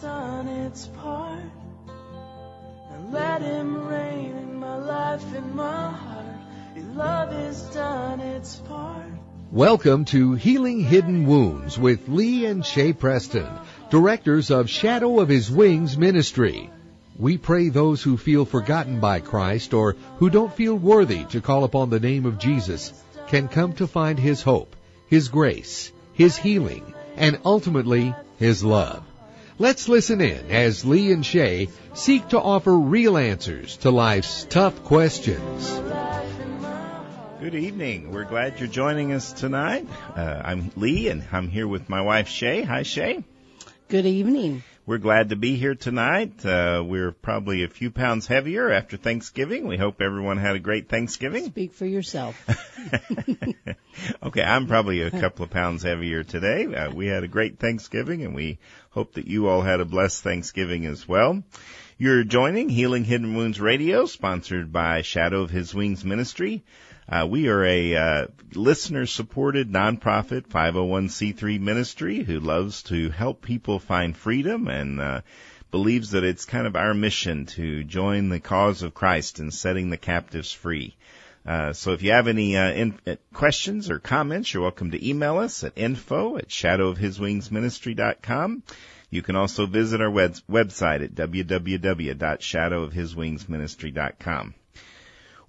done its part. And let him reign in my life, in my heart. Your love has done its part. Welcome to Healing Hidden Wounds with Lee and Shea Preston, directors of Shadow of His Wings Ministry. We pray those who feel forgotten by Christ or who don't feel worthy to call upon the name of Jesus can come to find His hope, His grace, His healing, and ultimately His love. Let's listen in as Lee and Shea seek to offer real answers to life's tough questions. Good evening. We're glad you're joining us tonight. Uh, I'm Lee, and I'm here with my wife Shea. Hi, Shea. Good evening. We're glad to be here tonight. Uh, we're probably a few pounds heavier after Thanksgiving. We hope everyone had a great Thanksgiving. Speak for yourself. okay, I'm probably a couple of pounds heavier today. Uh, we had a great Thanksgiving, and we hope that you all had a blessed Thanksgiving as well. You're joining Healing Hidden Wounds Radio, sponsored by Shadow of His Wings Ministry. Uh, we are a uh, listener-supported nonprofit 501c3 ministry who loves to help people find freedom and uh, believes that it's kind of our mission to join the cause of Christ in setting the captives free. Uh, so if you have any uh, in, uh, questions or comments, you're welcome to email us at info at shadowofhiswingsministry.com. You can also visit our web- website at www.shadowofhiswingsministry.com.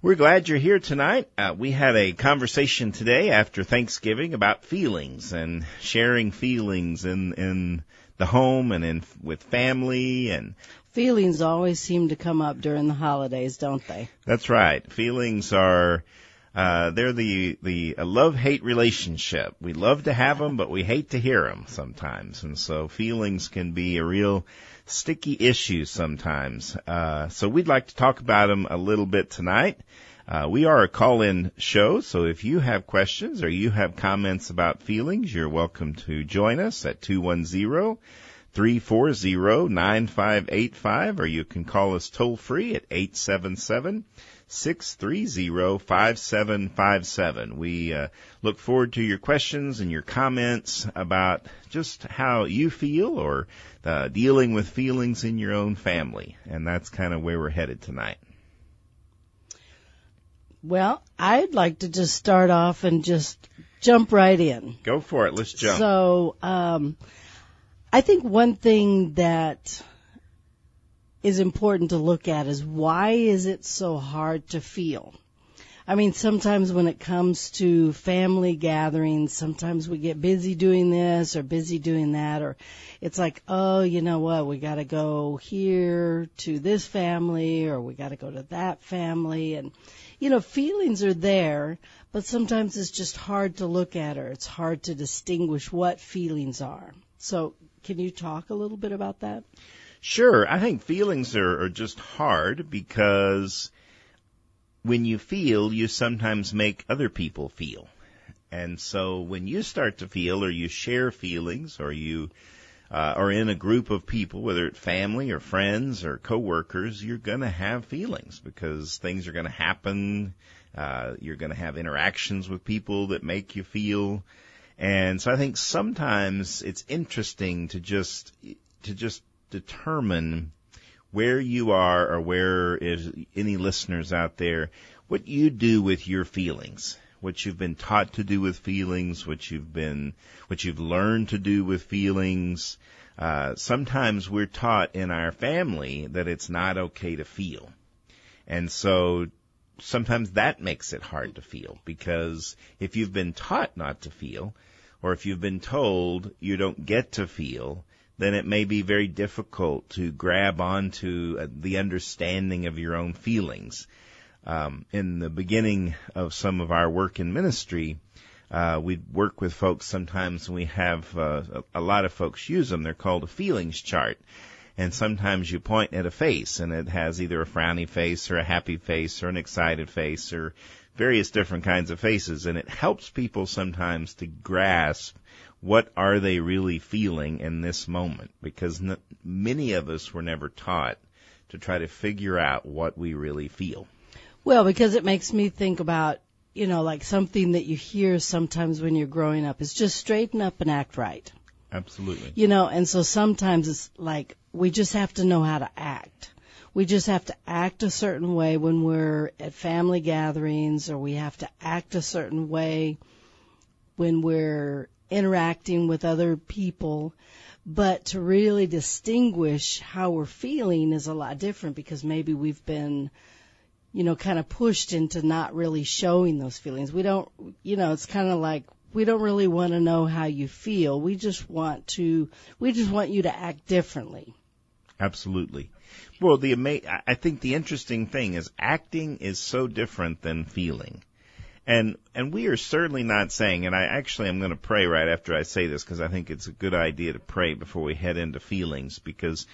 We're glad you're here tonight. Uh, we had a conversation today after Thanksgiving about feelings and sharing feelings in in the home and in with family and feelings always seem to come up during the holidays, don't they? That's right. Feelings are uh, they're the the love hate relationship. We love to have them, but we hate to hear them sometimes, and so feelings can be a real sticky issues sometimes. Uh, so we'd like to talk about them a little bit tonight. Uh, we are a call-in show, so if you have questions or you have comments about feelings, you're welcome to join us at 210 340 9585, or you can call us toll free at 877 630-5757. We uh, look forward to your questions and your comments about just how you feel or uh, dealing with feelings in your own family. And that's kind of where we're headed tonight. Well, I'd like to just start off and just jump right in. Go for it. Let's jump. So, um, I think one thing that is important to look at is why is it so hard to feel? I mean, sometimes when it comes to family gatherings, sometimes we get busy doing this or busy doing that, or it's like, oh, you know what, we gotta go here to this family, or we gotta go to that family, and, you know, feelings are there, but sometimes it's just hard to look at or it's hard to distinguish what feelings are. So, can you talk a little bit about that? Sure. I think feelings are, are just hard because when you feel, you sometimes make other people feel. And so when you start to feel or you share feelings or you uh, are in a group of people, whether it's family or friends or coworkers, you're going to have feelings because things are going to happen. Uh, you're going to have interactions with people that make you feel. And so I think sometimes it's interesting to just, to just determine where you are or where is any listeners out there, what you do with your feelings, what you've been taught to do with feelings, what you've been, what you've learned to do with feelings. Uh, sometimes we're taught in our family that it's not okay to feel. And so sometimes that makes it hard to feel because if you've been taught not to feel, or if you've been told you don't get to feel, then it may be very difficult to grab onto uh, the understanding of your own feelings. Um, in the beginning of some of our work in ministry, uh, we work with folks sometimes we have uh, a lot of folks use them. They're called a feelings chart. And sometimes you point at a face and it has either a frowny face or a happy face or an excited face or various different kinds of faces. And it helps people sometimes to grasp what are they really feeling in this moment? Because n- many of us were never taught to try to figure out what we really feel. Well, because it makes me think about, you know, like something that you hear sometimes when you're growing up is just straighten up and act right. Absolutely. You know, and so sometimes it's like we just have to know how to act. We just have to act a certain way when we're at family gatherings or we have to act a certain way when we're interacting with other people. But to really distinguish how we're feeling is a lot different because maybe we've been, you know, kind of pushed into not really showing those feelings. We don't, you know, it's kind of like we don't really want to know how you feel. We just want to, we just want you to act differently. Absolutely. Well, the I think the interesting thing is acting is so different than feeling. And and we are certainly not saying and I actually am going to pray right after I say this because I think it's a good idea to pray before we head into feelings because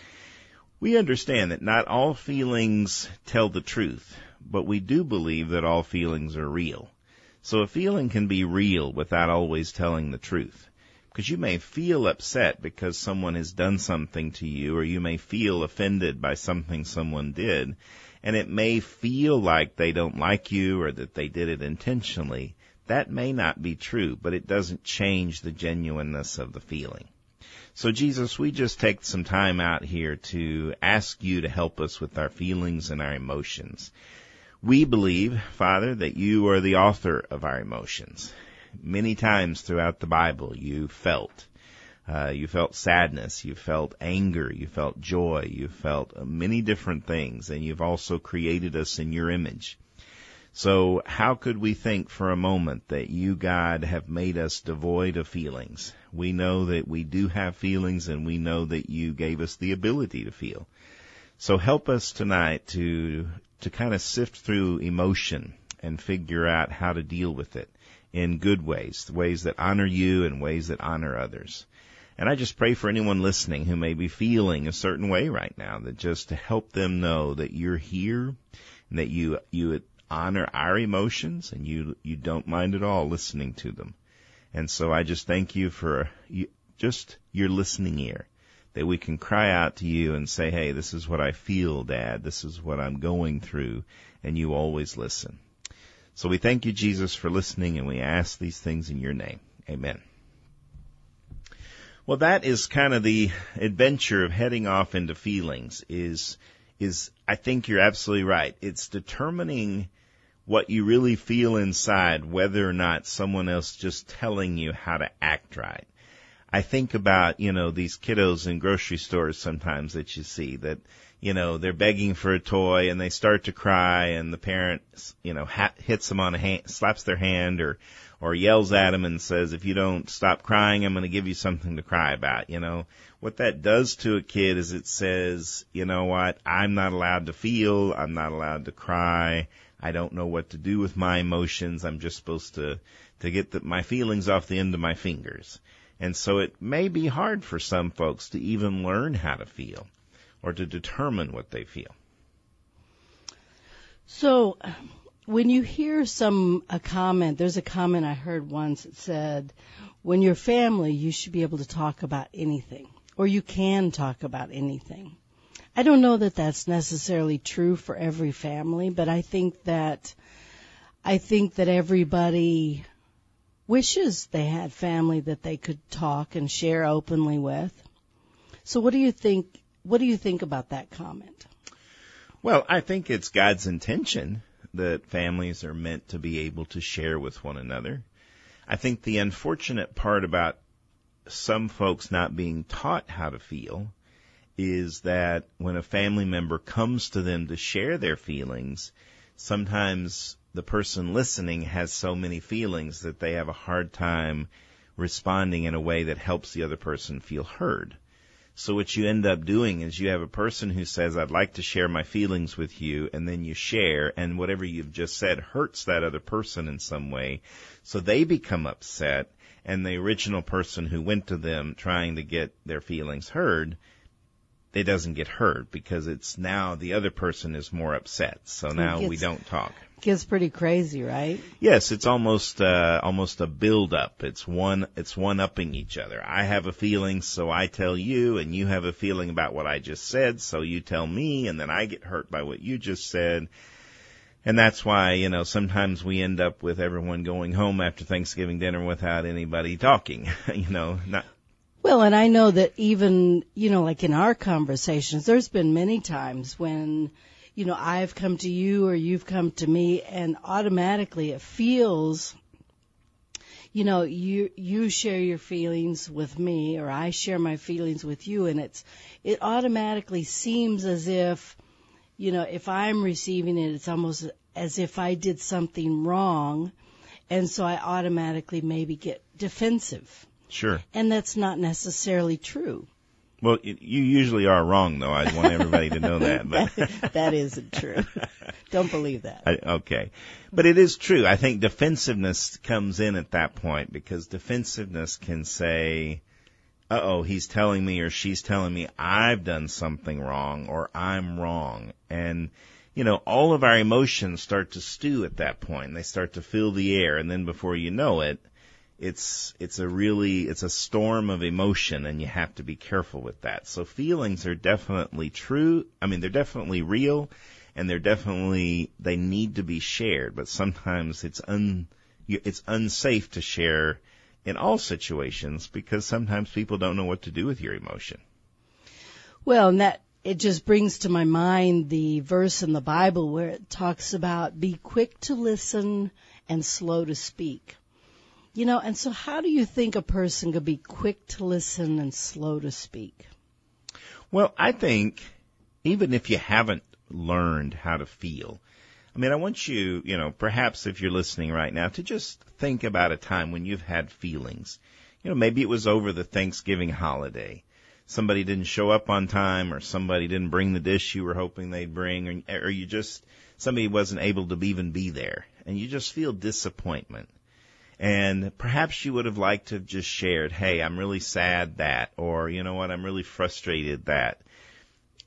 we understand that not all feelings tell the truth, but we do believe that all feelings are real. So a feeling can be real without always telling the truth. Because you may feel upset because someone has done something to you, or you may feel offended by something someone did, and it may feel like they don't like you or that they did it intentionally. That may not be true, but it doesn't change the genuineness of the feeling. So Jesus, we just take some time out here to ask you to help us with our feelings and our emotions. We believe, Father, that you are the author of our emotions. Many times throughout the Bible, you felt. Uh, you felt sadness, you felt anger, you felt joy, you felt many different things, and you've also created us in your image. So how could we think for a moment that you, God, have made us devoid of feelings? We know that we do have feelings and we know that you gave us the ability to feel. So help us tonight to to kind of sift through emotion and figure out how to deal with it in good ways, ways that honor you and ways that honor others. And I just pray for anyone listening who may be feeling a certain way right now that just to help them know that you're here and that you, you honor our emotions and you, you don't mind at all listening to them. And so I just thank you for you, just your listening ear that we can cry out to you and say, Hey, this is what I feel, Dad. This is what I'm going through. And you always listen. So we thank you, Jesus, for listening and we ask these things in your name. Amen. Well, that is kind of the adventure of heading off into feelings is, is, I think you're absolutely right. It's determining what you really feel inside, whether or not someone else just telling you how to act right. I think about, you know, these kiddos in grocery stores sometimes that you see that, you know, they're begging for a toy and they start to cry and the parent, you know, ha- hits them on a hand, slaps their hand or, or yells at them and says, if you don't stop crying, I'm going to give you something to cry about, you know. What that does to a kid is it says, you know what, I'm not allowed to feel, I'm not allowed to cry, I don't know what to do with my emotions, I'm just supposed to, to get the, my feelings off the end of my fingers. And so it may be hard for some folks to even learn how to feel or to determine what they feel. So when you hear some a comment, there's a comment I heard once that said, when you're family, you should be able to talk about anything or you can talk about anything. I don't know that that's necessarily true for every family, but I think that I think that everybody wishes they had family that they could talk and share openly with. So what do you think what do you think about that comment? Well, I think it's God's intention that families are meant to be able to share with one another. I think the unfortunate part about some folks not being taught how to feel is that when a family member comes to them to share their feelings, sometimes the person listening has so many feelings that they have a hard time responding in a way that helps the other person feel heard. So what you end up doing is you have a person who says, I'd like to share my feelings with you, and then you share, and whatever you've just said hurts that other person in some way. So they become upset, and the original person who went to them trying to get their feelings heard it doesn't get heard because it's now the other person is more upset. So now gets, we don't talk. Gets pretty crazy, right? Yes, it's almost uh, almost a build up. It's one it's one upping each other. I have a feeling, so I tell you, and you have a feeling about what I just said, so you tell me, and then I get hurt by what you just said. And that's why, you know, sometimes we end up with everyone going home after Thanksgiving dinner without anybody talking. you know, not Well, and I know that even, you know, like in our conversations, there's been many times when, you know, I've come to you or you've come to me and automatically it feels, you know, you, you share your feelings with me or I share my feelings with you and it's, it automatically seems as if, you know, if I'm receiving it, it's almost as if I did something wrong. And so I automatically maybe get defensive. Sure. And that's not necessarily true. Well, you usually are wrong, though. I want everybody to know that. But that, that isn't true. Don't believe that. I, okay, but it is true. I think defensiveness comes in at that point because defensiveness can say, "Uh oh, he's telling me or she's telling me I've done something wrong or I'm wrong," and you know, all of our emotions start to stew at that point. They start to fill the air, and then before you know it, it's it's a really it's a storm of emotion and you have to be careful with that. So feelings are definitely true. I mean, they're definitely real and they're definitely they need to be shared, but sometimes it's un it's unsafe to share in all situations because sometimes people don't know what to do with your emotion. Well, and that it just brings to my mind the verse in the Bible where it talks about be quick to listen and slow to speak. You know, and so how do you think a person could be quick to listen and slow to speak? Well, I think even if you haven't learned how to feel, I mean, I want you, you know, perhaps if you're listening right now, to just think about a time when you've had feelings. You know, maybe it was over the Thanksgiving holiday. Somebody didn't show up on time or somebody didn't bring the dish you were hoping they'd bring or, or you just, somebody wasn't able to even be there and you just feel disappointment. And perhaps you would have liked to have just shared, hey, I'm really sad that, or you know what, I'm really frustrated that.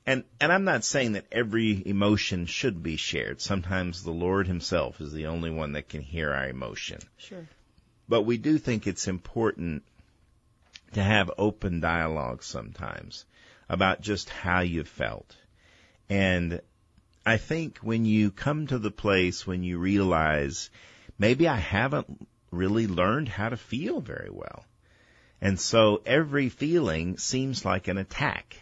And, and I'm not saying that every emotion should be shared. Sometimes the Lord himself is the only one that can hear our emotion. Sure. But we do think it's important to have open dialogue sometimes about just how you felt. And I think when you come to the place when you realize maybe I haven't really learned how to feel very well. And so every feeling seems like an attack,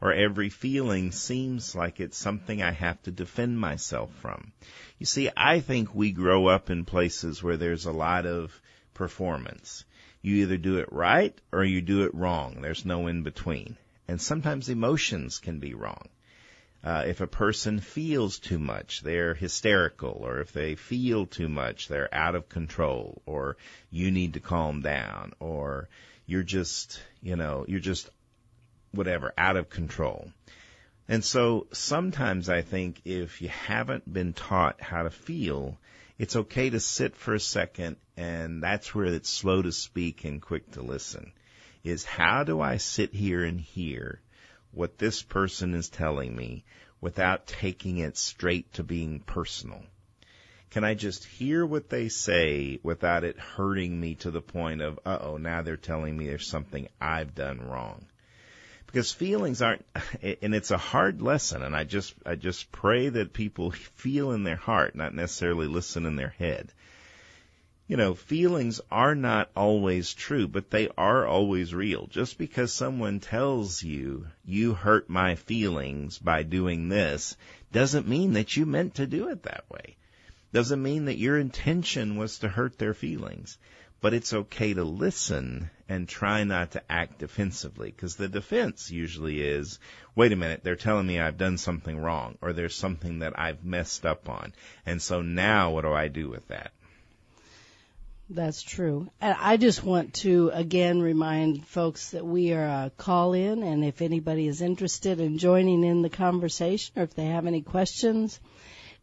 or every feeling seems like it's something I have to defend myself from. You see, I think we grow up in places where there's a lot of performance. You either do it right or you do it wrong. There's no in between. And sometimes emotions can be wrong. Uh, if a person feels too much, they're hysterical, or if they feel too much, they're out of control, or you need to calm down, or you're just, you know, you're just whatever, out of control. And so sometimes I think if you haven't been taught how to feel, it's okay to sit for a second, and that's where it's slow to speak and quick to listen. Is how do I sit here and hear what this person is telling me without taking it straight to being personal? Can I just hear what they say without it hurting me to the point of, uh oh, now they're telling me there's something I've done wrong? Because feelings aren't, and it's a hard lesson, and I just, I just pray that people feel in their heart, not necessarily listen in their head you know, feelings are not always true, but they are always real. Just because someone tells you, you hurt my feelings by doing this, doesn't mean that you meant to do it that way. Doesn't mean that your intention was to hurt their feelings. But it's okay to listen and try not to act defensively, because the defense usually is, wait a minute, they're telling me I've done something wrong, or there's something that I've messed up on. And so now what do I do with that? That's true. And I just want to again remind folks that we are a call in and if anybody is interested in joining in the conversation or if they have any questions,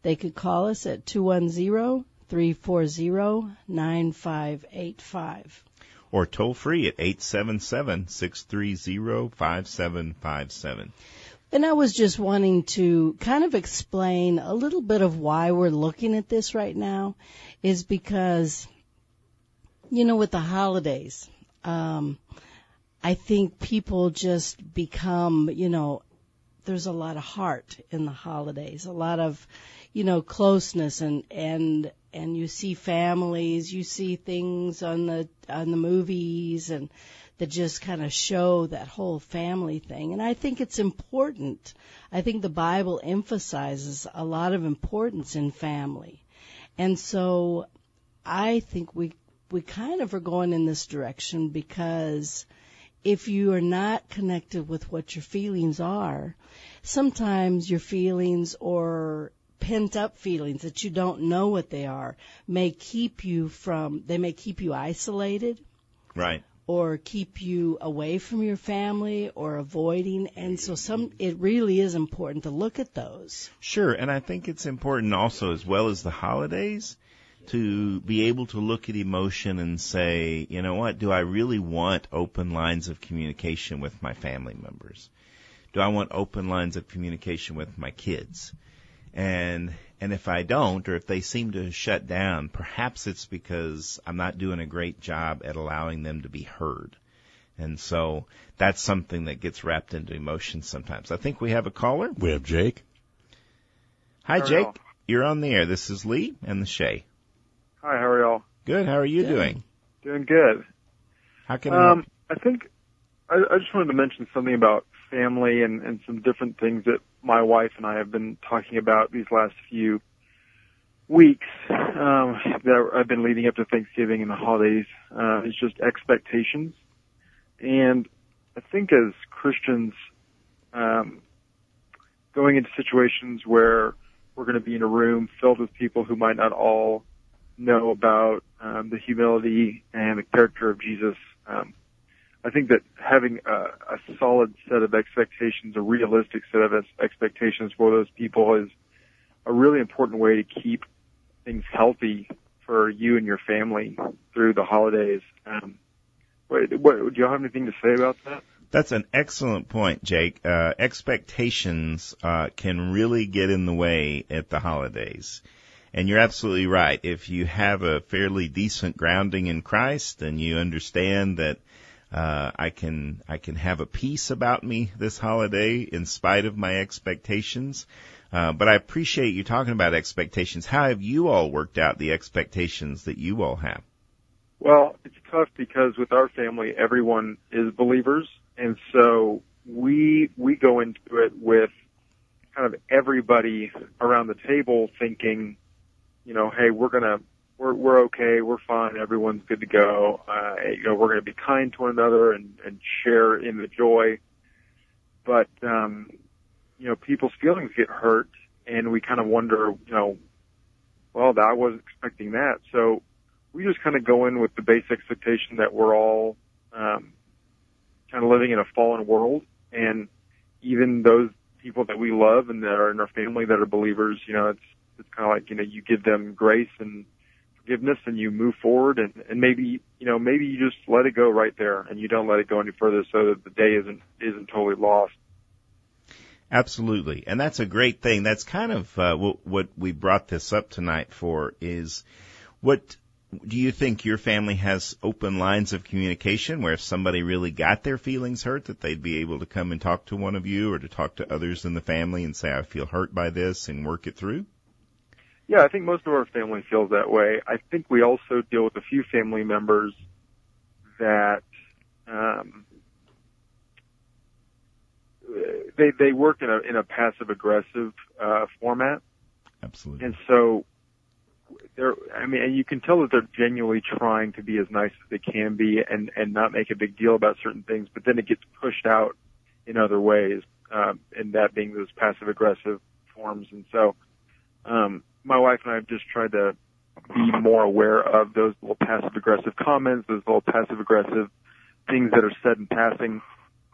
they could call us at 210-340-9585. Or toll free at 877-630-5757. And I was just wanting to kind of explain a little bit of why we're looking at this right now is because you know, with the holidays, um, I think people just become, you know, there's a lot of heart in the holidays, a lot of, you know, closeness and, and, and you see families, you see things on the, on the movies and that just kind of show that whole family thing. And I think it's important. I think the Bible emphasizes a lot of importance in family. And so I think we, we kind of are going in this direction because if you are not connected with what your feelings are, sometimes your feelings or pent up feelings that you don't know what they are may keep you from, they may keep you isolated. Right. Or keep you away from your family or avoiding. And so some, it really is important to look at those. Sure. And I think it's important also as well as the holidays to be able to look at emotion and say, you know what, do I really want open lines of communication with my family members? Do I want open lines of communication with my kids? And and if I don't, or if they seem to shut down, perhaps it's because I'm not doing a great job at allowing them to be heard. And so that's something that gets wrapped into emotion sometimes. I think we have a caller. We have Jake. Hi, Jake. y'all? You're on the air. This is Lee and the Shea. Hi, how are y'all? Good. How are you Good. doing? Doing good. How can I Um, I think I, I just wanted to mention something about family and, and some different things that my wife and I have been talking about these last few weeks um, that I've been leading up to Thanksgiving and the holidays. Uh, is just expectations, and I think as Christians, um, going into situations where we're going to be in a room filled with people who might not all know about um, the humility and the character of Jesus. Um, I think that having a, a solid set of expectations, a realistic set of expectations for those people is a really important way to keep things healthy for you and your family through the holidays. Um, what, what, do y'all have anything to say about that? That's an excellent point, Jake. Uh, expectations uh, can really get in the way at the holidays. And you're absolutely right. If you have a fairly decent grounding in Christ and you understand that uh, I can I can have a peace about me this holiday in spite of my expectations. Uh, but I appreciate you talking about expectations. How have you all worked out the expectations that you all have? Well, it's tough because with our family, everyone is believers, and so we we go into it with kind of everybody around the table thinking, you know, hey, we're gonna we're we're okay, we're fine, everyone's good to go. Uh, you know, we're gonna be kind to one another and and share in the joy. But um, you know, people's feelings get hurt, and we kind of wonder, you know, well, I wasn't expecting that, so we just kind of go in with the base expectation that we're all um, kind of living in a fallen world, and even those people that we love and that are in our family that are believers, you know, it's it's kind of like you know you give them grace and forgiveness, and you move forward, and and maybe you know maybe you just let it go right there, and you don't let it go any further, so that the day isn't isn't totally lost. Absolutely, and that's a great thing. That's kind of uh, what, what we brought this up tonight for. Is what do you think your family has open lines of communication where if somebody really got their feelings hurt, that they'd be able to come and talk to one of you or to talk to others in the family and say, "I feel hurt by this," and work it through? Yeah, I think most of our family feels that way. I think we also deal with a few family members that um, they they work in a in a passive aggressive uh, format, Absolutely. and so they're. I mean, and you can tell that they're genuinely trying to be as nice as they can be and and not make a big deal about certain things, but then it gets pushed out in other ways, um, and that being those passive aggressive forms, and so. Um, my wife and I have just tried to be more aware of those little passive aggressive comments, those little passive aggressive things that are said in passing,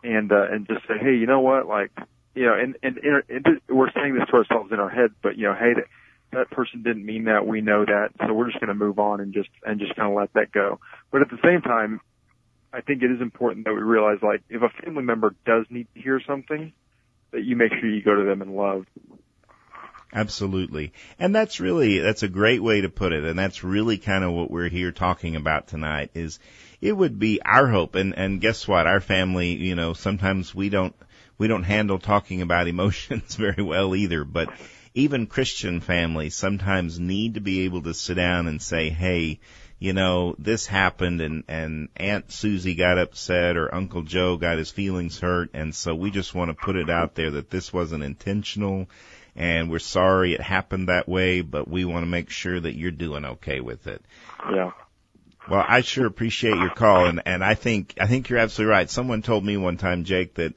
and uh, and just say, hey, you know what, like, you know, and and, and, and we're saying this to ourselves in our head, but you know, hey, that that person didn't mean that, we know that, so we're just going to move on and just and just kind of let that go. But at the same time, I think it is important that we realize, like, if a family member does need to hear something, that you make sure you go to them in love. Absolutely. And that's really, that's a great way to put it. And that's really kind of what we're here talking about tonight is it would be our hope. And, and guess what? Our family, you know, sometimes we don't, we don't handle talking about emotions very well either, but even Christian families sometimes need to be able to sit down and say, hey, you know, this happened and, and Aunt Susie got upset or Uncle Joe got his feelings hurt and so we just want to put it out there that this wasn't intentional and we're sorry it happened that way, but we want to make sure that you're doing okay with it. Yeah. Well, I sure appreciate your call and, and I think, I think you're absolutely right. Someone told me one time, Jake, that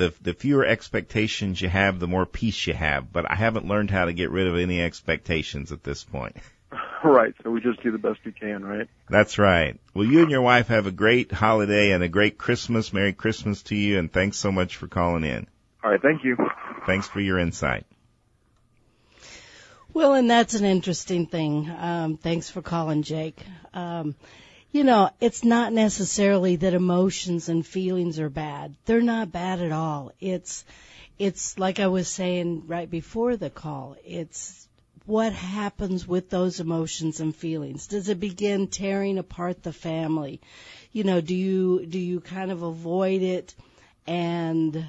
the the fewer expectations you have, the more peace you have. But I haven't learned how to get rid of any expectations at this point. Right. So we just do the best we can, right? That's right. Well, you and your wife have a great holiday and a great Christmas. Merry Christmas to you, and thanks so much for calling in. All right. Thank you. Thanks for your insight. Well, and that's an interesting thing. Um, thanks for calling, Jake. Um, you know, it's not necessarily that emotions and feelings are bad. They're not bad at all. It's, it's like I was saying right before the call. It's what happens with those emotions and feelings. Does it begin tearing apart the family? You know, do you, do you kind of avoid it and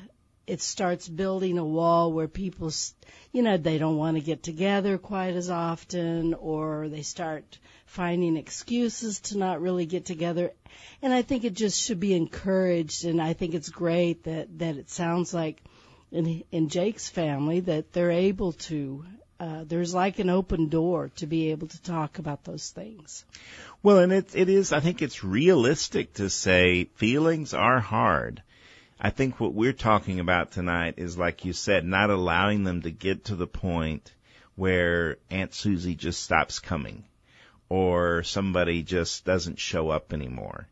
it starts building a wall where people, you know, they don't want to get together quite as often or they start finding excuses to not really get together. And I think it just should be encouraged. And I think it's great that, that it sounds like in, in Jake's family that they're able to, uh, there's like an open door to be able to talk about those things. Well, and it, it is, I think it's realistic to say feelings are hard. I think what we're talking about tonight is, like you said, not allowing them to get to the point where Aunt Susie just stops coming or somebody just doesn't show up anymore.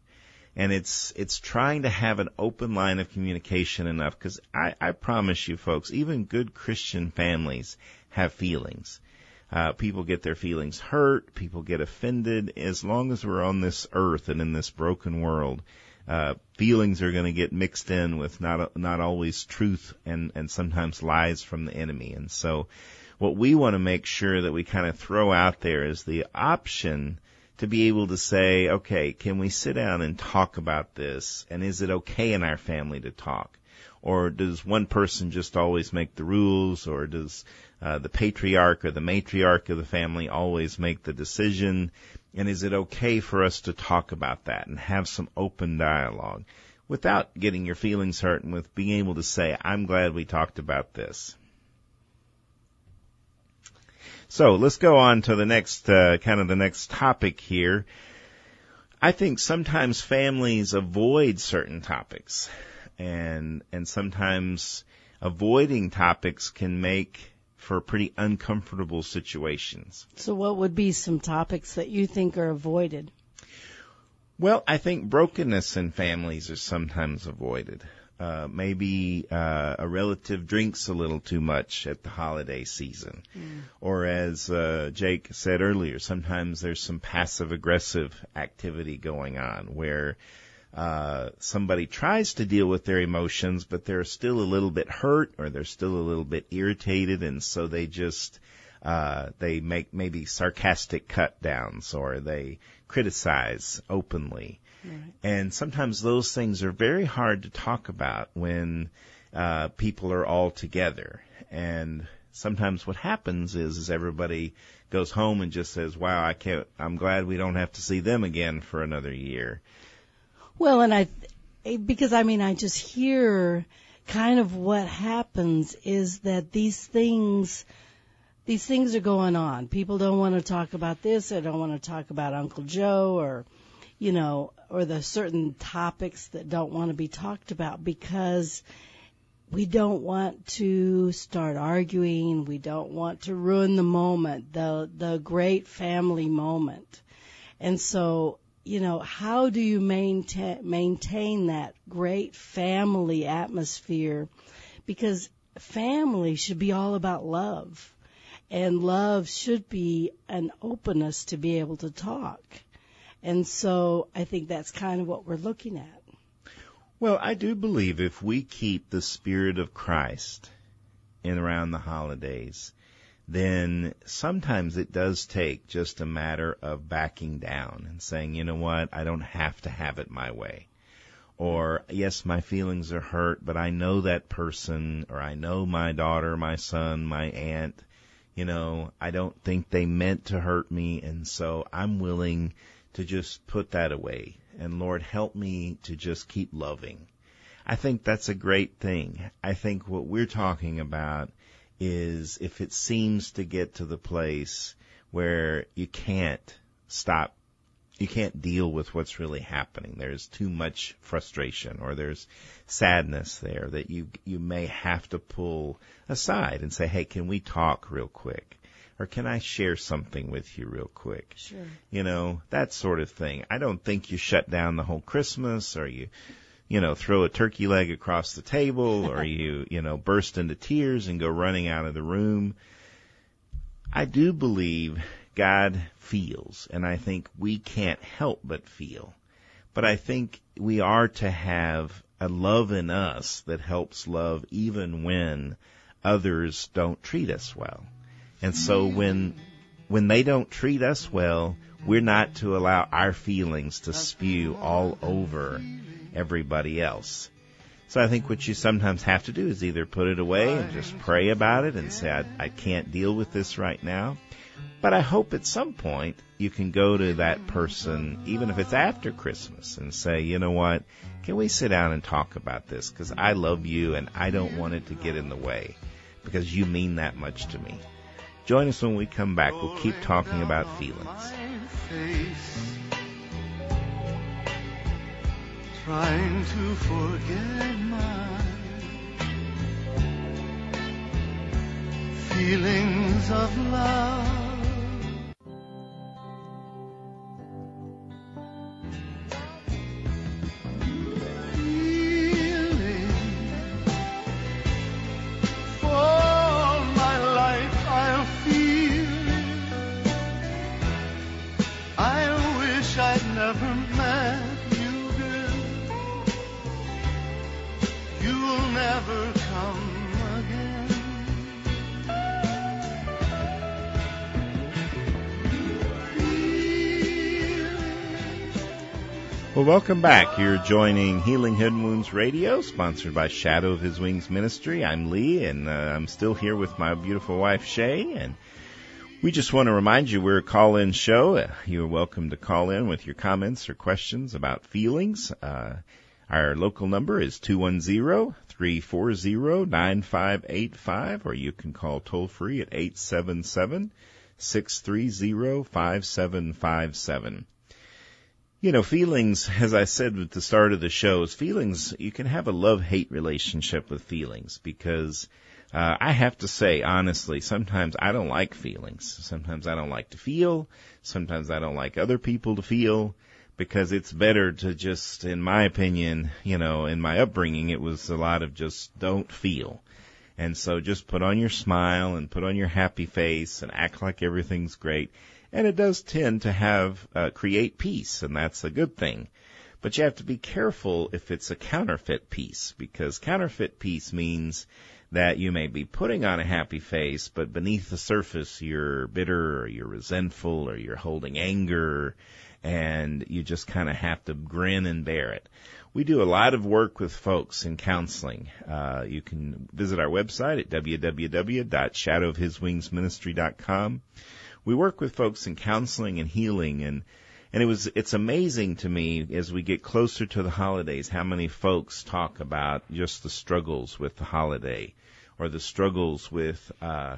And it's it's trying to have an open line of communication enough because I, I promise you, folks, even good Christian families have feelings. Uh, people get their feelings hurt. People get offended. As long as we're on this earth and in this broken world, uh, feelings are going to get mixed in with not not always truth and and sometimes lies from the enemy. And so, what we want to make sure that we kind of throw out there is the option to be able to say, okay, can we sit down and talk about this? And is it okay in our family to talk? Or does one person just always make the rules? Or does uh, the patriarch or the matriarch of the family always make the decision? And is it okay for us to talk about that and have some open dialogue without getting your feelings hurt and with being able to say, I'm glad we talked about this? So let's go on to the next, uh, kind of the next topic here. I think sometimes families avoid certain topics and, and sometimes avoiding topics can make for pretty uncomfortable situations. So what would be some topics that you think are avoided? Well, I think brokenness in families is sometimes avoided uh, maybe uh, a relative drinks a little too much at the holiday season, mm. or as uh, Jake said earlier, sometimes there's some passive aggressive activity going on where uh, somebody tries to deal with their emotions, but they're still a little bit hurt or they're still a little bit irritated, and so they just uh, they make maybe sarcastic cut downs or they criticize openly. Right. And sometimes those things are very hard to talk about when uh, people are all together. And sometimes what happens is, is everybody goes home and just says, "Wow, I can't. I'm glad we don't have to see them again for another year." Well, and I, because I mean, I just hear kind of what happens is that these things these things are going on. People don't want to talk about this. They don't want to talk about Uncle Joe or, you know, or the certain topics that don't want to be talked about because we don't want to start arguing. We don't want to ruin the moment, the, the great family moment. And so, you know, how do you maintain, maintain that great family atmosphere? Because family should be all about love. And love should be an openness to be able to talk. And so I think that's kind of what we're looking at. Well, I do believe if we keep the spirit of Christ in around the holidays, then sometimes it does take just a matter of backing down and saying, you know what, I don't have to have it my way. or yes, my feelings are hurt, but I know that person, or I know my daughter, my son, my aunt, you know, I don't think they meant to hurt me, and so I'm willing to just put that away. And Lord, help me to just keep loving. I think that's a great thing. I think what we're talking about is if it seems to get to the place where you can't stop you can't deal with what's really happening. There's too much frustration or there's sadness there that you you may have to pull aside and say, "Hey, can we talk real quick?" Or can I share something with you real quick? Sure. You know, that sort of thing. I don't think you shut down the whole Christmas or you you know, throw a turkey leg across the table or you, you know, burst into tears and go running out of the room. I do believe God feels, and I think we can't help but feel. But I think we are to have a love in us that helps love even when others don't treat us well. And so when when they don't treat us well, we're not to allow our feelings to spew all over everybody else. So I think what you sometimes have to do is either put it away and just pray about it and say, I, I can't deal with this right now, but I hope at some point you can go to that person, even if it's after Christmas, and say, you know what, can we sit down and talk about this? Because I love you and I don't want it to get in the way because you mean that much to me. Join us when we come back. We'll keep talking about feelings. Trying to forget my feelings of love. Welcome back. You're joining Healing Hidden Wounds Radio, sponsored by Shadow of His Wings Ministry. I'm Lee, and uh, I'm still here with my beautiful wife, Shea, and we just want to remind you we're a call-in show. Uh, you're welcome to call in with your comments or questions about feelings. Uh, our local number is 210-340-9585, or you can call toll free at 877 630 5757 you know, feelings, as I said at the start of the show, is feelings, you can have a love-hate relationship with feelings because, uh, I have to say, honestly, sometimes I don't like feelings. Sometimes I don't like to feel. Sometimes I don't like other people to feel because it's better to just, in my opinion, you know, in my upbringing, it was a lot of just don't feel. And so just put on your smile and put on your happy face and act like everything's great and it does tend to have uh, create peace, and that's a good thing. But you have to be careful if it's a counterfeit peace, because counterfeit peace means that you may be putting on a happy face, but beneath the surface you're bitter or you're resentful or you're holding anger, and you just kind of have to grin and bear it. We do a lot of work with folks in counseling. Uh, you can visit our website at www.shadowofhiswingsministry.com we work with folks in counseling and healing and and it was it's amazing to me as we get closer to the holidays how many folks talk about just the struggles with the holiday or the struggles with uh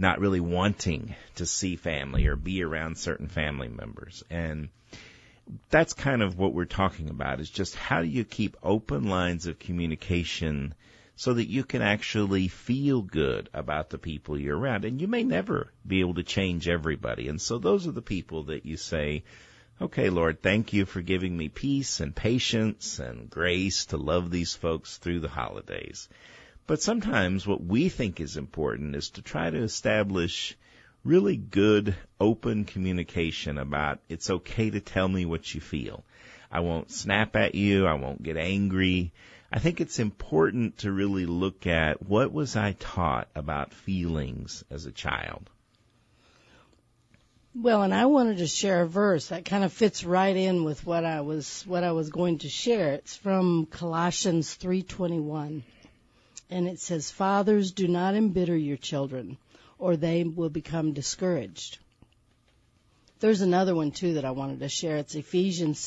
not really wanting to see family or be around certain family members. And that's kind of what we're talking about is just how do you keep open lines of communication so that you can actually feel good about the people you're around. And you may never be able to change everybody. And so those are the people that you say, okay, Lord, thank you for giving me peace and patience and grace to love these folks through the holidays. But sometimes what we think is important is to try to establish really good open communication about it's okay to tell me what you feel. I won't snap at you. I won't get angry. I think it's important to really look at what was I taught about feelings as a child. Well, and I wanted to share a verse that kind of fits right in with what I was what I was going to share. It's from Colossians 3:21. And it says, "Fathers, do not embitter your children, or they will become discouraged." There's another one too that I wanted to share. It's Ephesians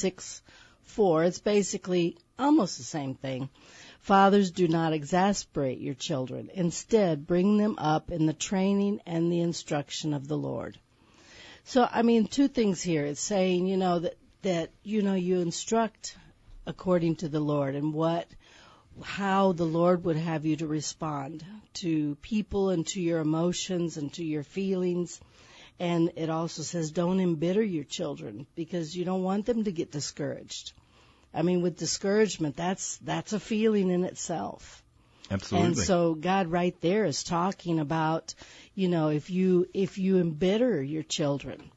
6:4. It's basically almost the same thing. Fathers, do not exasperate your children. Instead, bring them up in the training and the instruction of the Lord. So, I mean, two things here. It's saying, you know, that, that, you know, you instruct according to the Lord and what, how the Lord would have you to respond to people and to your emotions and to your feelings. And it also says don't embitter your children because you don't want them to get discouraged. I mean, with discouragement, that's, that's a feeling in itself. Absolutely. And so God right there is talking about, you know, if you if you embitter your children,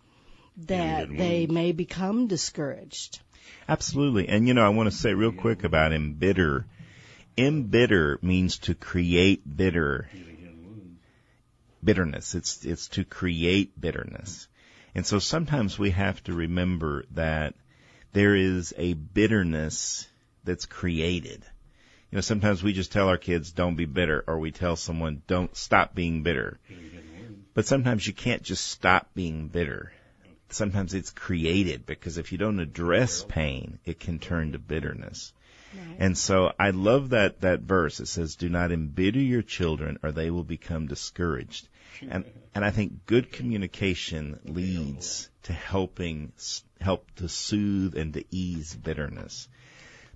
that they may become discouraged. Absolutely. And you know, I want to say real quick about embitter. Embitter means to create bitter bitterness. It's it's to create bitterness. And so sometimes we have to remember that there is a bitterness that's created. You know, sometimes we just tell our kids don't be bitter or we tell someone don't stop being bitter. But sometimes you can't just stop being bitter. Sometimes it's created because if you don't address pain, it can turn to bitterness. Right. And so I love that, that verse. It says, do not embitter your children or they will become discouraged. And, and I think good communication leads to helping, help to soothe and to ease bitterness.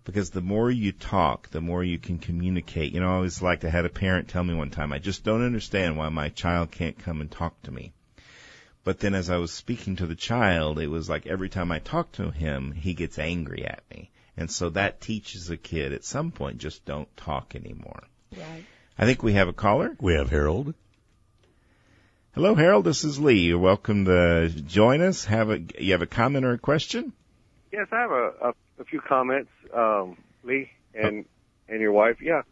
Because the more you talk, the more you can communicate. You know, I always like to had a parent tell me one time, I just don't understand why my child can't come and talk to me. But then as I was speaking to the child, it was like every time I talk to him, he gets angry at me. And so that teaches a kid at some point just don't talk anymore. Right. I think we have a caller. We have Harold. Hello, Harold. This is Lee. You're welcome to join us. Have a you have a comment or a question? Yes, I have a, a, a few comments, um, Lee and and your wife. Yeah,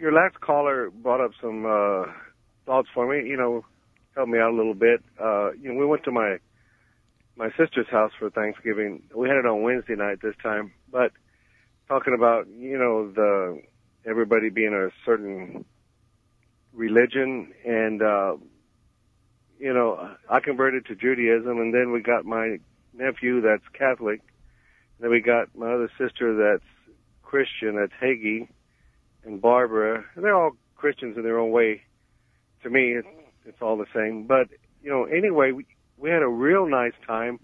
your last caller brought up some uh, thoughts for me. You know, helped me out a little bit. Uh, you know, we went to my my sister's house for Thanksgiving. We had it on Wednesday night this time, but talking about you know the everybody being a certain religion and uh you know I converted to Judaism and then we got my nephew that's Catholic. And then we got my other sister that's Christian that's Hagee and Barbara. And they're all Christians in their own way. To me it's, it's all the same. But you know anyway we we had a real nice time.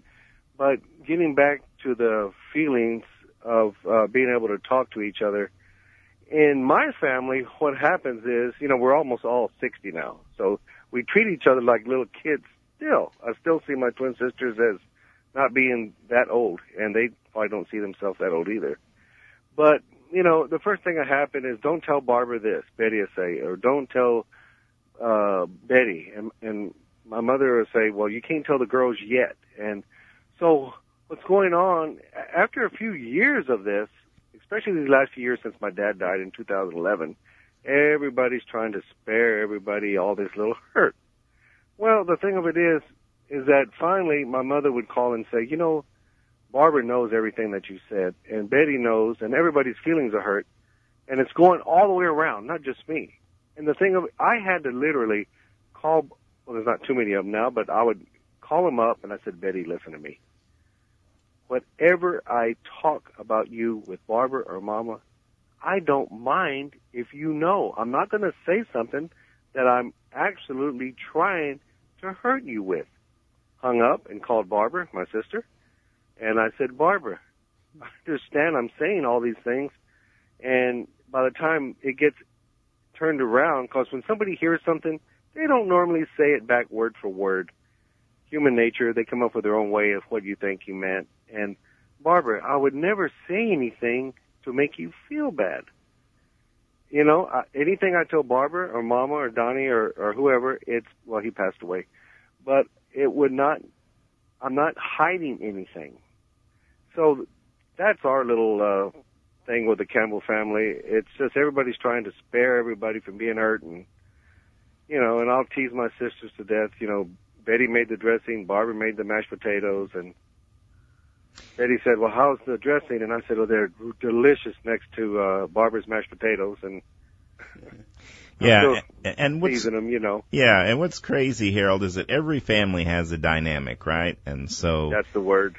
But getting back to the feelings of uh, being able to talk to each other in my family, what happens is, you know, we're almost all 60 now. So we treat each other like little kids still. I still see my twin sisters as not being that old, and they probably don't see themselves that old either. But, you know, the first thing that happened is don't tell Barbara this, Betty will say, or don't tell, uh, Betty. And, and my mother will say, well, you can't tell the girls yet. And so what's going on, after a few years of this, especially these last few years since my dad died in 2011, everybody's trying to spare everybody all this little hurt. Well, the thing of it is, is that finally my mother would call and say, you know, Barbara knows everything that you said, and Betty knows, and everybody's feelings are hurt, and it's going all the way around, not just me. And the thing of, I had to literally call, well, there's not too many of them now, but I would call them up, and I said, Betty, listen to me whatever I talk about you with Barbara or Mama, I don't mind if you know. I'm not going to say something that I'm absolutely trying to hurt you with. Hung up and called Barbara, my sister, and I said, Barbara, I understand I'm saying all these things, and by the time it gets turned around, because when somebody hears something, they don't normally say it back word for word. Human nature, they come up with their own way of what you think you meant. And Barbara, I would never say anything to make you feel bad. You know, anything I tell Barbara or Mama or Donnie or, or whoever, it's well, he passed away, but it would not. I'm not hiding anything. So that's our little uh, thing with the Campbell family. It's just everybody's trying to spare everybody from being hurt, and you know, and I'll tease my sisters to death. You know, Betty made the dressing, Barbara made the mashed potatoes, and Betty said, "Well, how's the dressing?" And I said, "Well, they're delicious next to uh, Barbara's mashed potatoes." And yeah, and, and what's season them, you know. yeah, and what's crazy, Harold, is that every family has a dynamic, right? And so That's the word.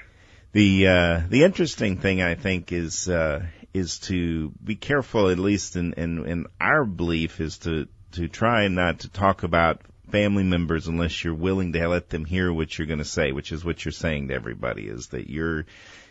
the uh, the interesting thing I think is uh, is to be careful, at least in, in in our belief, is to to try not to talk about family members unless you're willing to let them hear what you're going to say, which is what you're saying to everybody, is that you're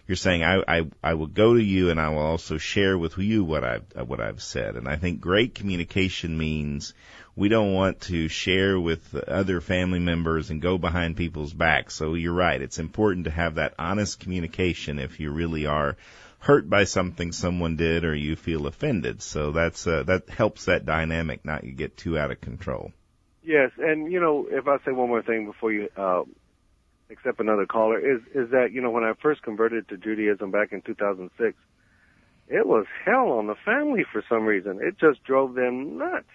you're saying I, I I will go to you and I will also share with you what I've what I've said, and I think great communication means we don't want to share with other family members and go behind people's backs. So you're right. It's important to have that honest communication if you really are hurt by something someone did or you feel offended. So that's uh, that helps that dynamic not you get too out of control. Yes, and you know, if I say one more thing before you uh, accept another caller, is is that you know when I first converted to Judaism back in 2006, it was hell on the family for some reason. It just drove them nuts,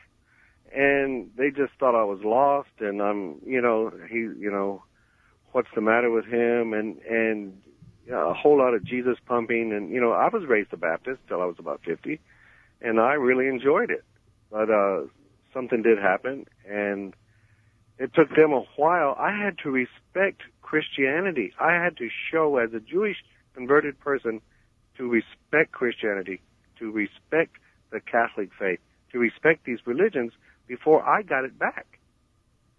and they just thought I was lost, and I'm, you know, he, you know, what's the matter with him, and and you know, a whole lot of Jesus pumping, and you know, I was raised a Baptist till I was about 50, and I really enjoyed it, but uh something did happen, and it took them a while. I had to respect Christianity. I had to show as a Jewish converted person to respect Christianity, to respect the Catholic faith, to respect these religions before I got it back.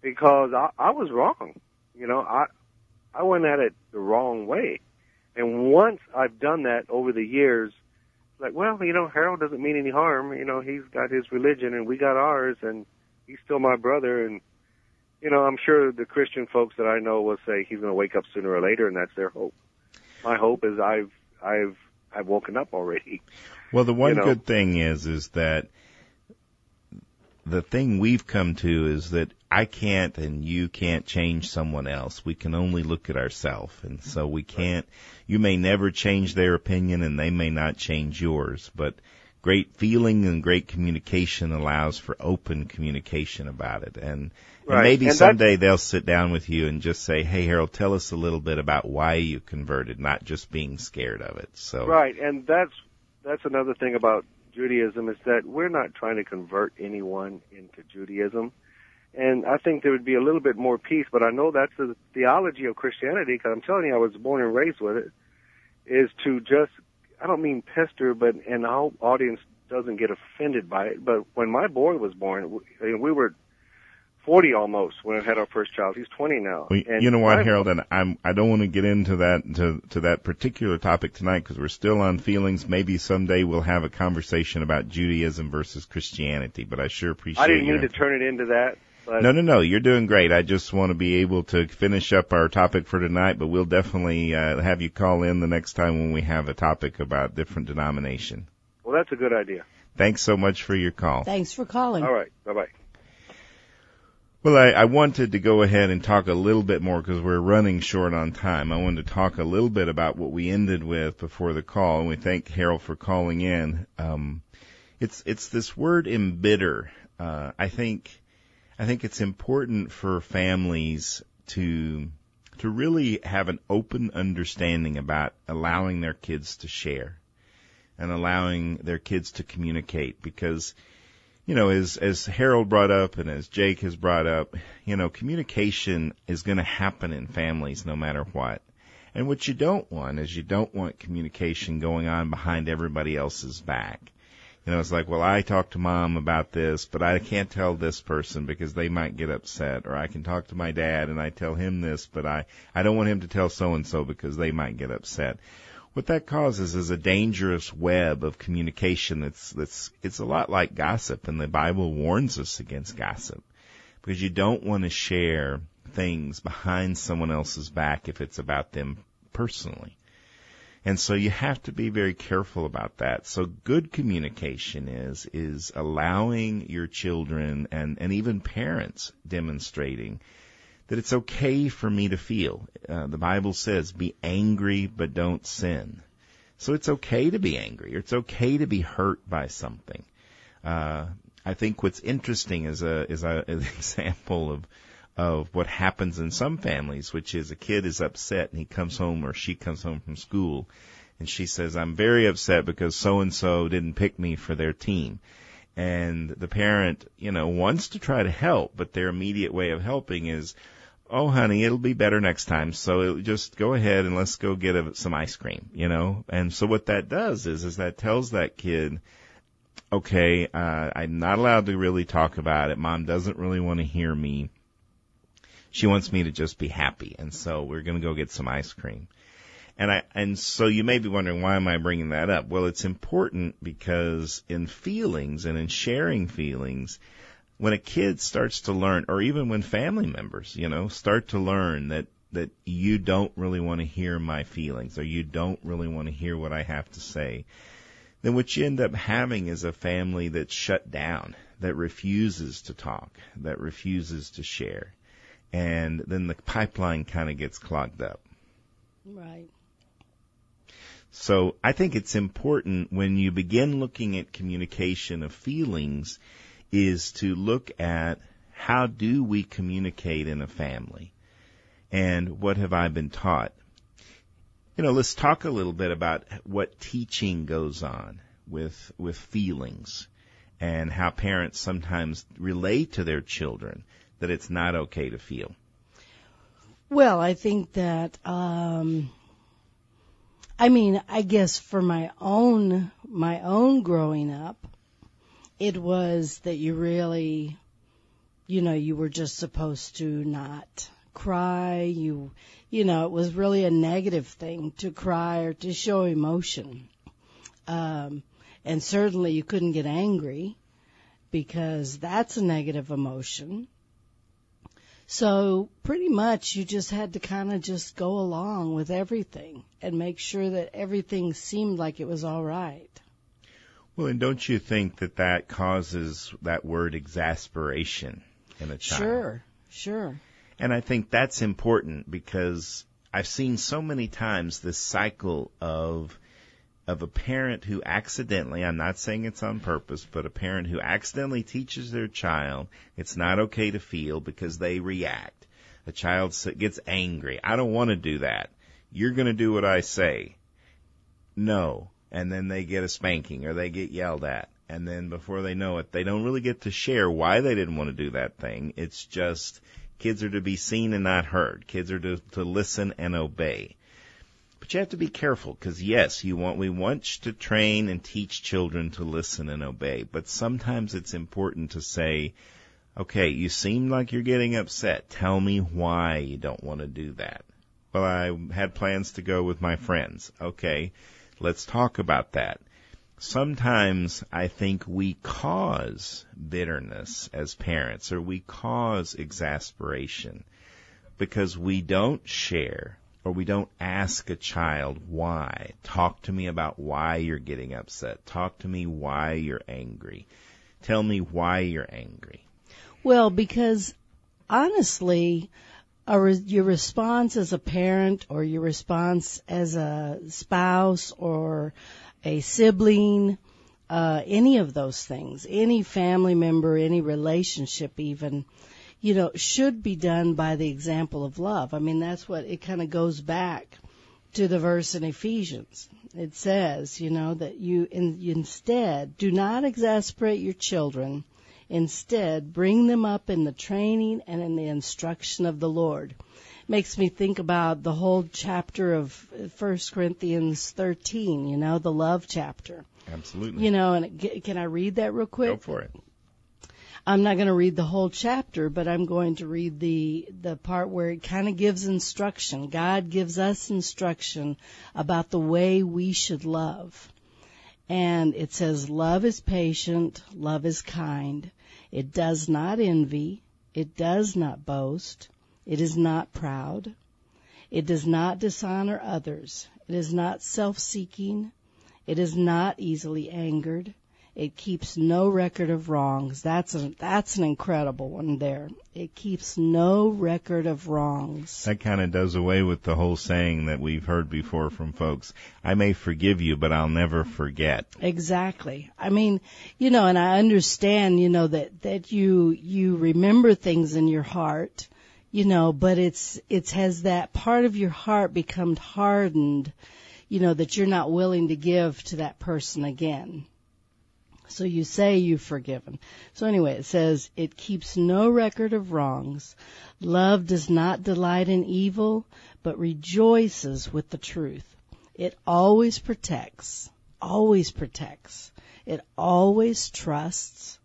Because I, I was wrong. You know, I, I went at it the wrong way. And once I've done that over the years, like, well, you know, Harold doesn't mean any harm. You know, he's got his religion and we got ours and he's still my brother and you know, I'm sure the Christian folks that I know will say he's going to wake up sooner or later and that's their hope. My hope is I've I've I've woken up already. Well, the one You know. good thing is is that the thing we've come to is that I can't and you can't change someone else. We can only look at ourselves. And so we can't, you may never change their opinion and they may not change yours, but great feeling and great communication allows for open communication about it. And, and maybe And someday they'll sit down with you and just say, Hey Harold, tell us a little bit about why you converted, not just being scared of it. So. Right, and that's that's another thing about Judaism is that we're not trying to convert anyone into Judaism. And I think there would be a little bit more peace, but I know that's the theology of Christianity because I'm telling you, I was born and raised with it. Is to just, I don't mean pester, but and our audience doesn't get offended by it. But when my boy was born, we, we were 40 almost when I had our first child. He's 20 now. Well, And you know what, Harold, and I'm I don't want to get into that to to that particular topic tonight because we're still on feelings. Maybe someday we'll have a conversation about Judaism versus Christianity. But I sure appreciate. I didn't mean to turn it into that. But No, no, no. You're doing great. I just want to be able to finish up our topic for tonight, but we'll definitely uh, have you call in the next time when we have a topic about different denomination. Well, that's a good idea. Thanks so much for your call. Thanks for calling. All right. Bye bye. Well, I, I wanted to go ahead and talk a little bit more because we're running short on time. I wanted to talk a little bit about what we ended with before the call, and we thank Harold for calling in. Um, it's it's this word embitter. Uh, I think I think it's important for families to to really have an open understanding about allowing their kids to share and allowing their kids to communicate because you know, as as Harold brought up and as Jake has brought up, you know, communication is going to happen in families no matter what. And what you don't want is you don't want communication going on behind everybody else's back. You know, it's like, well, I talked to mom about this, but I can't tell this person because they might get upset. Or I can talk to my dad and I tell him this, but I, I don't want him to tell so and so because they might get upset. What that causes is a dangerous web of communication that's, that's, it's a lot like gossip and the Bible warns us against gossip because you don't want to share things behind someone else's back if it's about them personally. And so you have to be very careful about that. So good communication is, is allowing your children and, and even parents demonstrating that it's okay for me to feel. Uh, the Bible says, be angry, but don't sin. So it's okay to be angry. Or it's okay to be hurt by something. Uh, I think what's interesting is a, is a, an example of, of what happens in some families, which is a kid is upset and he comes home or she comes home from school and she says, I'm very upset because so and so didn't pick me for their team. And the parent, you know, wants to try to help, but their immediate way of helping is, oh honey, it'll be better next time. So just go ahead and let's go get a, some ice cream, you know? And so what that does is, is that tells that kid, okay, uh, I'm not allowed to really talk about it. Mom doesn't really want to hear me. She wants me to just be happy. And so we're going to go get some ice cream. And I, and so you may be wondering, why am I bringing that up? Well, it's important because in feelings and in sharing feelings, when a kid starts to learn, or even when family members, you know, start to learn that, that you don't really want to hear my feelings or you don't really want to hear what I have to say, then what you end up having is a family that's shut down, that refuses to talk, that refuses to share. And then the pipeline kind of gets clogged up. Right. So I think it's important when you begin looking at communication of feelings is to look at how do we communicate in a family and what have I been taught? You know, let's talk a little bit about what teaching goes on with, with feelings and how parents sometimes relate to their children that it's not okay to feel. Well, I think that um I mean, I guess for my own my own growing up, it was that you really you know, you were just supposed to not cry. You you know, it was really a negative thing to cry or to show emotion. Um and certainly you couldn't get angry because that's a negative emotion. So pretty much you just had to kind of just go along with everything and make sure that everything seemed like it was all right. Well, and don't you think that that causes that word exasperation in a child? Sure, sure. And I think that's important because I've seen so many times this cycle of of a parent who accidentally, I'm not saying it's on purpose, but a parent who accidentally teaches their child it's not okay to feel because they react. A child gets angry. I don't want to do that. You're going to do what I say. No. And then they get a spanking or they get yelled at. And then before they know it, they don't really get to share why they didn't want to do that thing. It's just kids are to be seen and not heard. Kids are to, to listen and obey. But you have to be careful because yes, you want, we want to train and teach children to listen and obey, but sometimes it's important to say, okay, you seem like you're getting upset. Tell me why you don't want to do that. Well, I had plans to go with my friends. Okay, let's talk about that. Sometimes I think we cause bitterness as parents or we cause exasperation because we don't share or we don't ask a child why. Talk to me about why you're getting upset. Talk to me why you're angry. Tell me why you're angry. Well, because honestly, re- your response as a parent or your response as a spouse or a sibling, uh, any of those things, any family member, any relationship even, you know, should be done by the example of love. I mean, that's what it kind of goes back to the verse in Ephesians. It says, you know, that you in, instead do not exasperate your children. Instead, bring them up in the training and in the instruction of the Lord. Makes me think about the whole chapter of 1 Corinthians 13, you know, the love chapter. Absolutely. You know, and it, can I read that real quick? Go for it. I'm not going to read the whole chapter, but I'm going to read the the part where it kind of gives instruction. God gives us instruction about the way we should love. And it says love is patient, love is kind. It does not envy, it does not boast, it is not proud. It does not dishonor others. It is not self-seeking. It is not easily angered. It keeps no record of wrongs. That's a, that's an incredible one there. It keeps no record of wrongs. That kind of does away with the whole saying that we've heard before from folks. I may forgive you, but I'll never forget. Exactly. I mean, you know, and I understand, you know, that, that you, you remember things in your heart, you know, but it's, it's has that part of your heart become hardened, you know, that you're not willing to give to that person again. So you say you've forgiven. So anyway, it says, it keeps no record of wrongs. Love does not delight in evil, but rejoices with the truth. It always protects, always protects. It always trusts,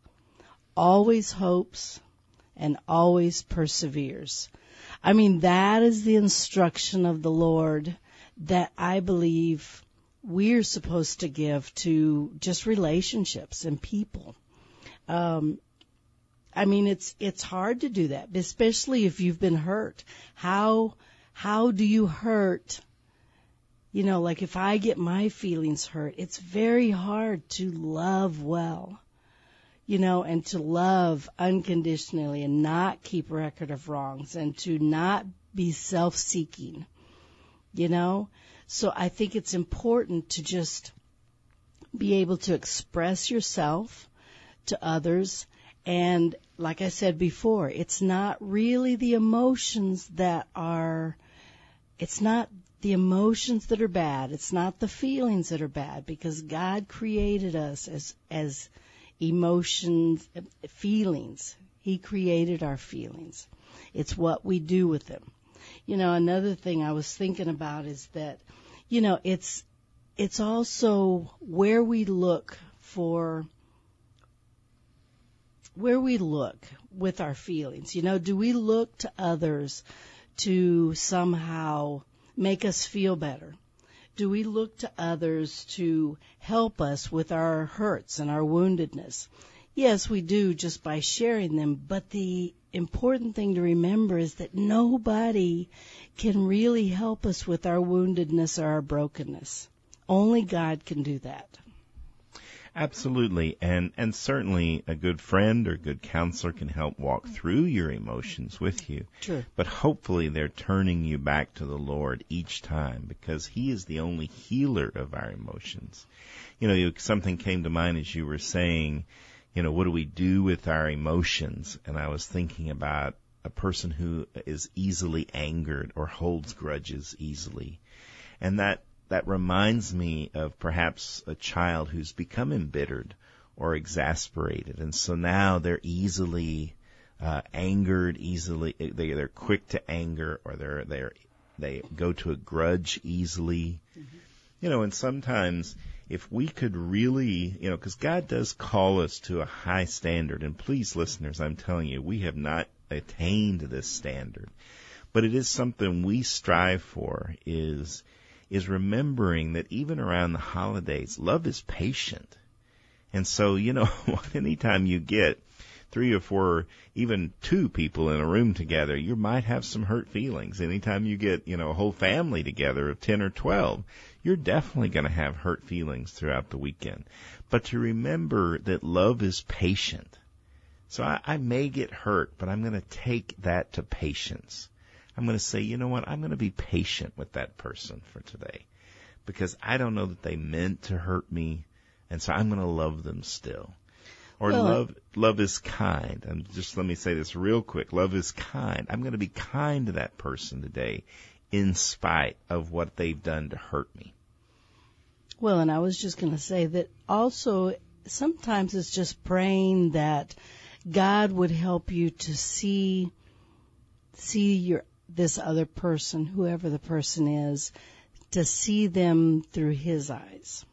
always hopes, and always perseveres. I mean, that is the instruction of the Lord that I believe we're supposed to give to just relationships and people. Um, I mean, it's it's hard to do that, especially if you've been hurt. How how do you hurt? You know, like if I get my feelings hurt, it's very hard to love well you know, and to love unconditionally and not keep record of wrongs and to not be self-seeking, you know? So I think it's important to just be able to express yourself to others. And like I said before, it's not really the emotions that are, it's not the emotions that are bad. It's not the feelings that are bad because God created us as, as, emotions, feelings. He created our feelings. It's what we do with them. You know, another thing I was thinking about is that, you know, it's, it's also where we look for, where we look with our feelings. You know, do we look to others to somehow make us feel better? do we look to others to help us with our hurts and our woundedness? Yes, we do just by sharing them, but the important thing to remember is that nobody can really help us with our woundedness or our brokenness. Only God can do that. Absolutely, and and certainly a good friend or good counselor can help walk through your emotions with you. True. But hopefully they're turning you back to the Lord each time because He is the only healer of our emotions. You know, something came to mind as you were saying, you know, what do we do with our emotions? And I was thinking about a person who is easily angered or holds grudges easily. And that that reminds me of perhaps a child who's become embittered or exasperated, and so now they're easily uh, angered, easily they they're quick to anger, or they're they're they go to a grudge easily. Mm-hmm. You know, and sometimes if we could really, you know, because God does call us to a high standard, and please, listeners, I'm telling you, we have not attained this standard, but it is something we strive for. Is is remembering that even around the holidays, love is patient. And so, you know, anytime you get three or four, even two people in a room together, you might have some hurt feelings. Anytime you get, you know, a whole family together of 10 or 12, you're definitely going to have hurt feelings throughout the weekend. But to remember that love is patient. So I, I may get hurt, but I'm going to take that to patience. I'm going to say, you know what? I'm going to be patient with that person for today because I don't know that they meant to hurt me. And so I'm going to love them still. Or well, love, love is kind. And just let me say this real quick. Love is kind. I'm going to be kind to that person today in spite of what they've done to hurt me. Well, and I was just going to say that also sometimes it's just praying that God would help you to see see your this other person, whoever the person is, to see them through his eyes.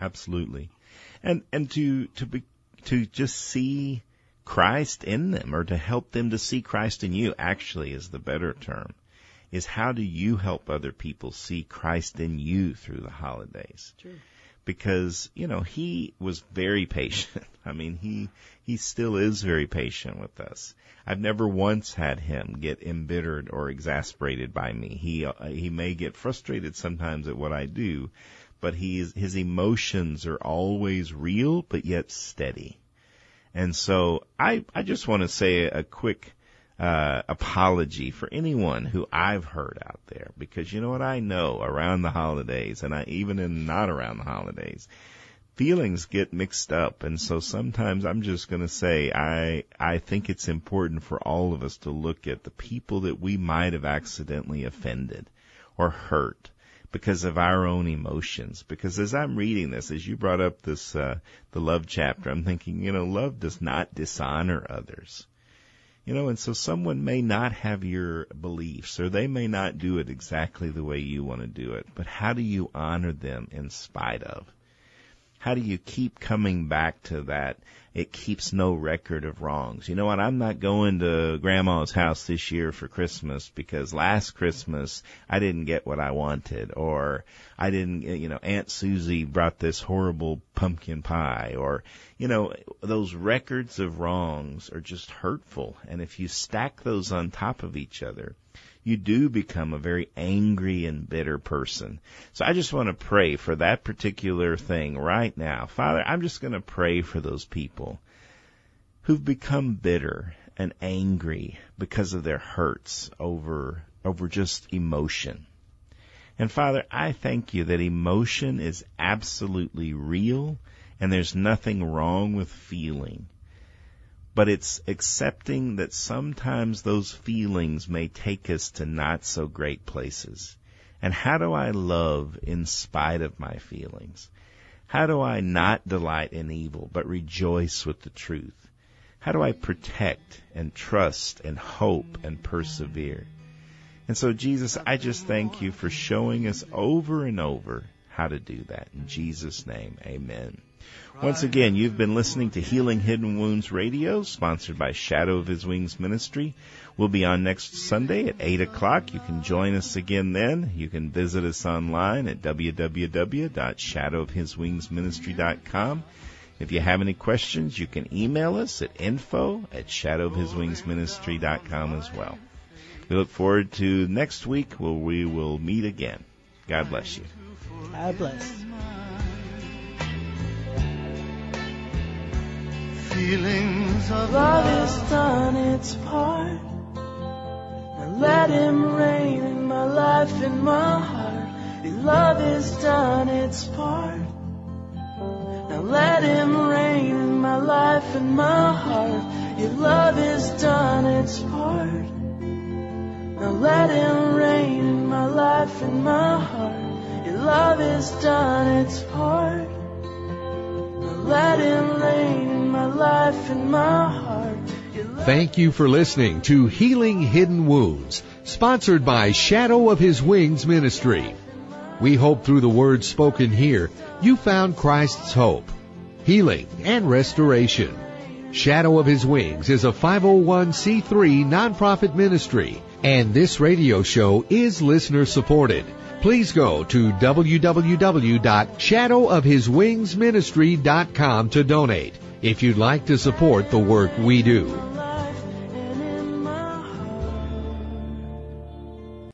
Absolutely. And and to to be to just see Christ in them or to help them to see Christ in you actually is the better term. Is how do you help other people see Christ in you through the holidays? True because you know he was very patient. I mean, he he still is very patient with us. I've never once had him get embittered or exasperated by me. He uh, he may get frustrated sometimes at what I do, but he's his emotions are always real but yet steady. And so I I just want to say a quick uh, apology for anyone who I've heard out there. Because you know what I know around the holidays and I even in not around the holidays feelings get mixed up. And so sometimes I'm just going to say I I think it's important for all of us to look at the people that we might have accidentally offended or hurt because of our own emotions. Because as I'm reading this as you brought up this uh the love chapter I'm thinking you know love does not dishonor others you know and so someone may not have your beliefs or they may not do it exactly the way you want to do it but how do you honor them in spite of how do you keep coming back to that? It keeps no record of wrongs. You know what? I'm not going to grandma's house this year for Christmas because last Christmas I didn't get what I wanted or I didn't, you know, Aunt Susie brought this horrible pumpkin pie or, you know, those records of wrongs are just hurtful. And if you stack those on top of each other, you do become a very angry and bitter person. So I just want to pray for that particular thing right now. Father, I'm just going to pray for those people who've become bitter and angry because of their hurts over, over just emotion. And Father, I thank you that emotion is absolutely real and there's nothing wrong with feeling but it's accepting that sometimes those feelings may take us to not so great places. And how do I love in spite of my feelings? How do I not delight in evil, but rejoice with the truth? How do I protect and trust and hope and persevere? And so, Jesus, I just thank you for showing us over and over how to do that. In Jesus' name, amen. Once again, you've been listening to Healing Hidden Wounds Radio, sponsored by Shadow of His Wings Ministry. We'll be on next Sunday at 8 o'clock. You can join us again then. You can visit us online at www.shadowofhiswingsministry.com. If you have any questions, you can email us at info at shadowofhiswingsministry.com as well. We look forward to next week where we will meet again. God bless you. God bless. Feelings of love has done its part. Now let him reign in my life and my heart. Your love has done its part. Now let him reign in my life and my heart. Your love has done its part. Now let him reign in my life and my heart. Your love has done its part. Now let him reign my life and my heart. Thank you for listening to Healing Hidden Wounds, sponsored by Shadow of His Wings Ministry. We hope through the words spoken here, you found Christ's hope, healing, and restoration. Shadow of His Wings is a 501c3 nonprofit ministry, and this radio show is listener supported. Please go to www.shadowofhiswingsministry.com to donate if you'd like to support the work we do.